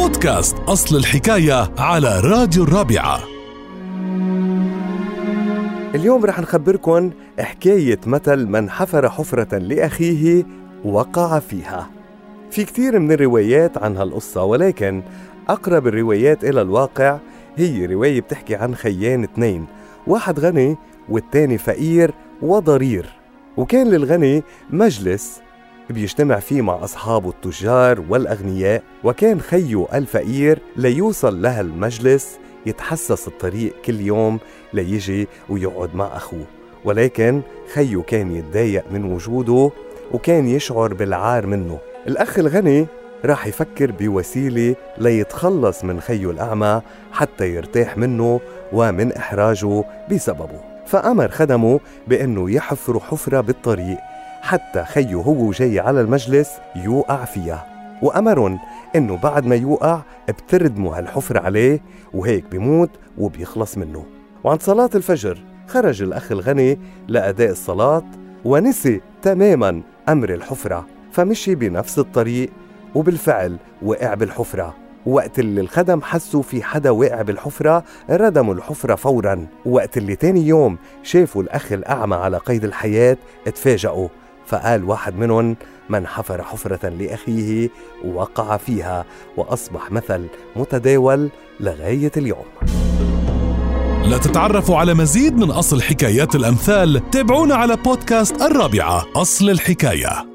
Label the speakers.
Speaker 1: بودكاست أصل الحكاية على راديو الرابعة.
Speaker 2: اليوم رح نخبركن حكاية مثل من حفر حفرة لأخيه وقع فيها. في كتير من الروايات عن هالقصة ولكن أقرب الروايات إلى الواقع هي رواية بتحكي عن خيان اثنين واحد غني والتاني فقير وضرير. وكان للغني مجلس بيجتمع فيه مع أصحابه التجار والأغنياء وكان خيو الفقير ليوصل لهالمجلس يتحسس الطريق كل يوم ليجي ويقعد مع أخوه. ولكن خيو كان يتضايق من وجوده وكان يشعر بالعار منه. الأخ الغني راح يفكر بوسيلة ليتخلص من خيه الأعمى حتى يرتاح منه ومن إحراجه بسببه. فأمر خدمه بأنه يحفروا حفرة بالطريق. حتى خيه هو جاي على المجلس يوقع فيها. وأمرهم إنه بعد ما يوقع بتردموا هالحفرة عليه وهيك بيموت وبيخلص منه. وعند صلاة الفجر خرج الأخ الغني لأداء الصلاة ونسي تماما أمر الحفرة. فمشي بنفس الطريق وبالفعل وقع بالحفرة. وقت اللي الخدم حسوا في حدا واقع بالحفرة ردموا الحفرة فورا. وقت اللي تاني يوم شافوا الأخ الأعمى على قيد الحياة اتفاجئوا. فقال واحد منهم من حفر حفرة لأخيه وقع فيها وأصبح مثل متداول لغاية اليوم.
Speaker 1: لتتعرفوا على مزيد من أصل حكايات الأمثال تابعونا على بودكاست الرابعة أصل الحكاية.